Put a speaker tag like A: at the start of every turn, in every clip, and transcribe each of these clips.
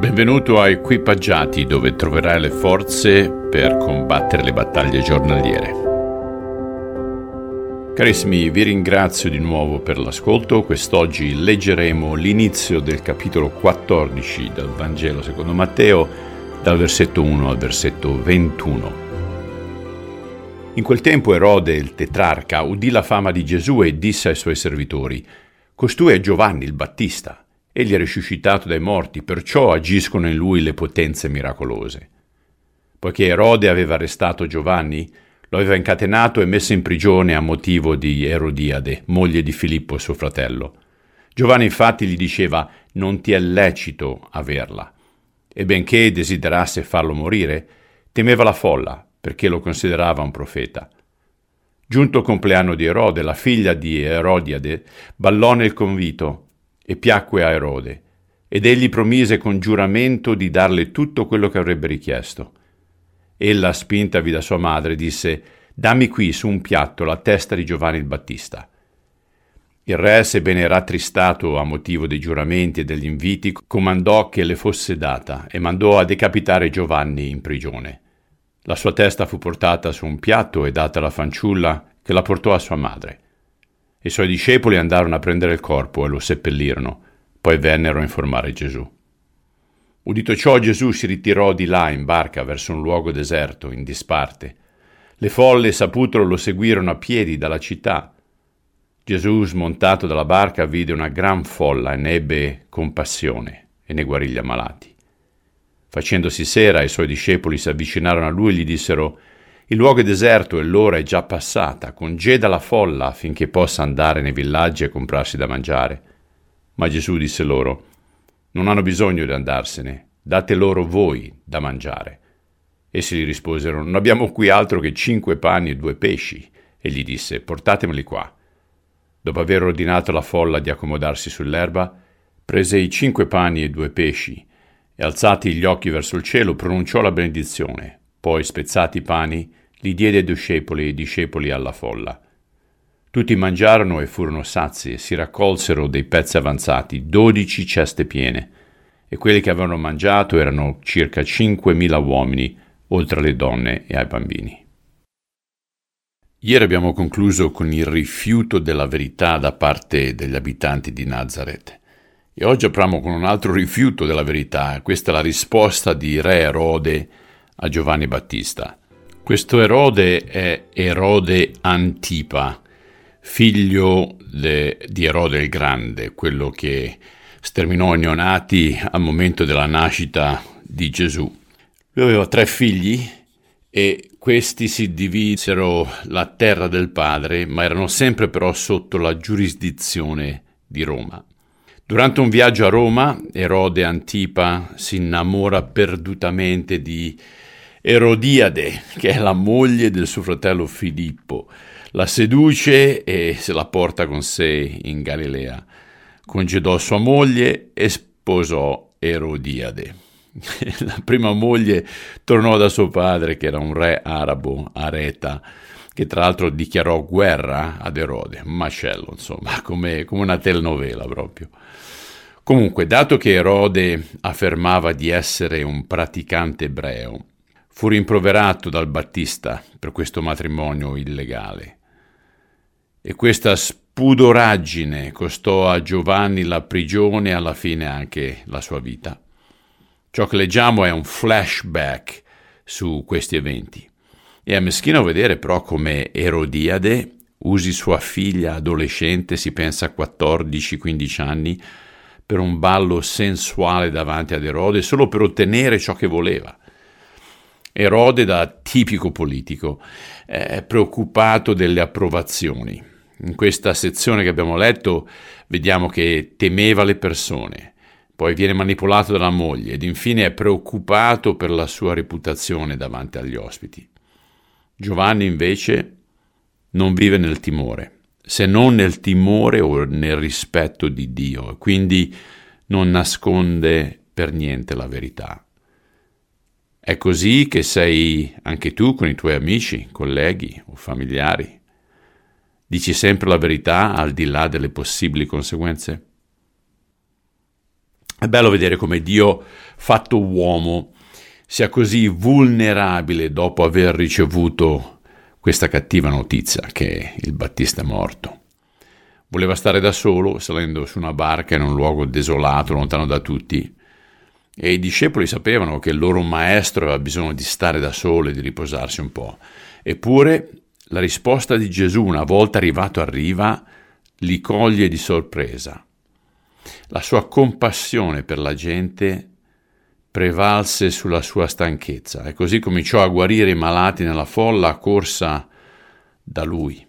A: Benvenuto a Equipaggiati dove troverai le forze per combattere le battaglie giornaliere. Carissimi, vi ringrazio di nuovo per l'ascolto. Quest'oggi leggeremo l'inizio del capitolo 14 del Vangelo secondo Matteo, dal versetto 1 al versetto 21. In quel tempo Erode, il tetrarca, udì la fama di Gesù e disse ai suoi servitori, Costui è Giovanni il Battista Egli è risuscitato dai morti, perciò agiscono in lui le potenze miracolose. Poiché Erode aveva arrestato Giovanni, lo aveva incatenato e messo in prigione a motivo di Erodiade, moglie di Filippo suo fratello. Giovanni infatti gli diceva non ti è lecito averla. E benché desiderasse farlo morire, temeva la folla, perché lo considerava un profeta. Giunto il compleanno di Erode, la figlia di Erodiade ballò nel convito e piacque a Erode, ed egli promise con giuramento di darle tutto quello che avrebbe richiesto. Ella, spintavi da sua madre, disse Dammi qui su un piatto la testa di Giovanni il Battista. Il re, sebbene rattristato a motivo dei giuramenti e degli inviti, comandò che le fosse data e mandò a decapitare Giovanni in prigione. La sua testa fu portata su un piatto e data alla fanciulla che la portò a sua madre. I suoi discepoli andarono a prendere il corpo e lo seppellirono, poi vennero a informare Gesù. Udito ciò, Gesù si ritirò di là in barca verso un luogo deserto, in disparte. Le folle, saputolo, lo seguirono a piedi dalla città. Gesù, smontato dalla barca, vide una gran folla e ne ebbe compassione e ne guarì gli ammalati. Facendosi sera, i suoi discepoli si avvicinarono a lui e gli dissero il luogo è deserto e l'ora è già passata, congeda la folla affinché possa andare nei villaggi e comprarsi da mangiare. Ma Gesù disse loro, non hanno bisogno di andarsene, date loro voi da mangiare. Essi gli risposero, non abbiamo qui altro che cinque pani e due pesci. E gli disse, portatemeli qua. Dopo aver ordinato alla folla di accomodarsi sull'erba, prese i cinque pani e due pesci, e alzati gli occhi verso il cielo pronunciò la benedizione, poi spezzati i pani, li diede discepoli e discepoli alla folla. Tutti mangiarono e furono sazi e si raccolsero dei pezzi avanzati, dodici ceste piene, e quelli che avevano mangiato erano circa cinquemila uomini, oltre alle donne e ai bambini. Ieri abbiamo concluso con il rifiuto della verità da parte degli abitanti di Nazareth. E oggi apriamo con un altro rifiuto della verità. Questa è la risposta di Re Erode a Giovanni Battista. Questo Erode è Erode Antipa, figlio de, di Erode il Grande, quello che sterminò i neonati al momento della nascita di Gesù. Lui aveva tre figli e questi si divisero la terra del padre, ma erano sempre però sotto la giurisdizione di Roma. Durante un viaggio a Roma, Erode Antipa si innamora perdutamente di Erodiade, che è la moglie del suo fratello Filippo, la seduce e se la porta con sé in Galilea. Congedò sua moglie e sposò Erodiade. La prima moglie tornò da suo padre, che era un re arabo, Areta, che tra l'altro dichiarò guerra ad Erode, macello, insomma, come, come una telenovela proprio. Comunque, dato che Erode affermava di essere un praticante ebreo, fu rimproverato dal Battista per questo matrimonio illegale. E questa spudoraggine costò a Giovanni la prigione e alla fine anche la sua vita. Ciò che leggiamo è un flashback su questi eventi. E è meschino vedere però come Erodiade usi sua figlia adolescente, si pensa a 14-15 anni, per un ballo sensuale davanti ad Erode solo per ottenere ciò che voleva. Erode, da tipico politico, è preoccupato delle approvazioni. In questa sezione che abbiamo letto vediamo che temeva le persone, poi viene manipolato dalla moglie ed infine è preoccupato per la sua reputazione davanti agli ospiti. Giovanni invece non vive nel timore, se non nel timore o nel rispetto di Dio, quindi non nasconde per niente la verità. È così che sei anche tu con i tuoi amici, colleghi o familiari. Dici sempre la verità al di là delle possibili conseguenze? È bello vedere come Dio, fatto uomo, sia così vulnerabile dopo aver ricevuto questa cattiva notizia che il Battista è morto. Voleva stare da solo, salendo su una barca in un luogo desolato, lontano da tutti, e i discepoli sapevano che il loro maestro aveva bisogno di stare da solo e di riposarsi un po'. Eppure la risposta di Gesù, una volta arrivato a riva, li coglie di sorpresa. La sua compassione per la gente prevalse sulla sua stanchezza e così cominciò a guarire i malati nella folla corsa da lui.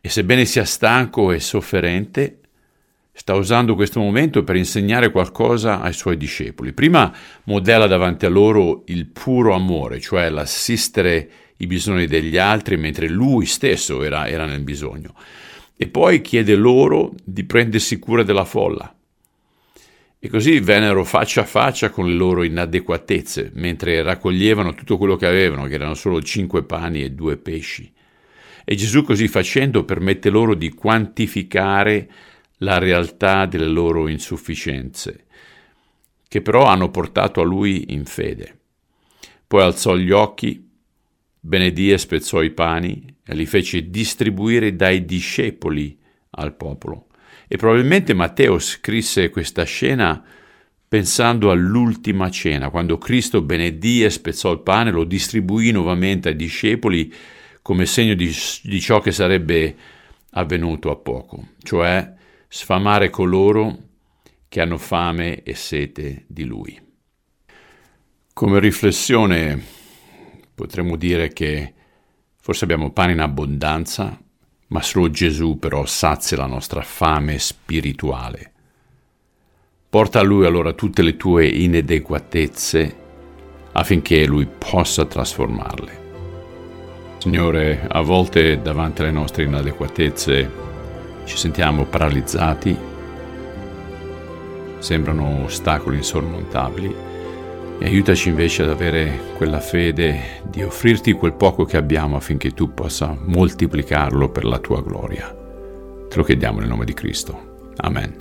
A: E sebbene sia stanco e sofferente, sta usando questo momento per insegnare qualcosa ai suoi discepoli. Prima modella davanti a loro il puro amore, cioè l'assistere i bisogni degli altri mentre lui stesso era, era nel bisogno. E poi chiede loro di prendersi cura della folla. E così vennero faccia a faccia con le loro inadeguatezze, mentre raccoglievano tutto quello che avevano, che erano solo cinque pani e due pesci. E Gesù così facendo permette loro di quantificare la realtà delle loro insufficienze, che però hanno portato a lui in fede. Poi alzò gli occhi, benedì e spezzò i pani e li fece distribuire dai discepoli al popolo. E probabilmente Matteo scrisse questa scena pensando all'ultima cena, quando Cristo benedì e spezzò il pane, lo distribuì nuovamente ai discepoli come segno di, di ciò che sarebbe avvenuto a poco, cioè sfamare coloro che hanno fame e sete di Lui. Come riflessione potremmo dire che forse abbiamo pane in abbondanza, ma solo Gesù però sazia la nostra fame spirituale. Porta a Lui allora tutte le tue inadeguatezze affinché Lui possa trasformarle. Signore, a volte davanti alle nostre inadeguatezze ci sentiamo paralizzati, sembrano ostacoli insormontabili e aiutaci invece ad avere quella fede di offrirti quel poco che abbiamo affinché tu possa moltiplicarlo per la tua gloria. Te lo chiediamo nel nome di Cristo. Amen.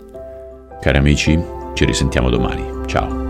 A: Cari amici, ci risentiamo domani. Ciao.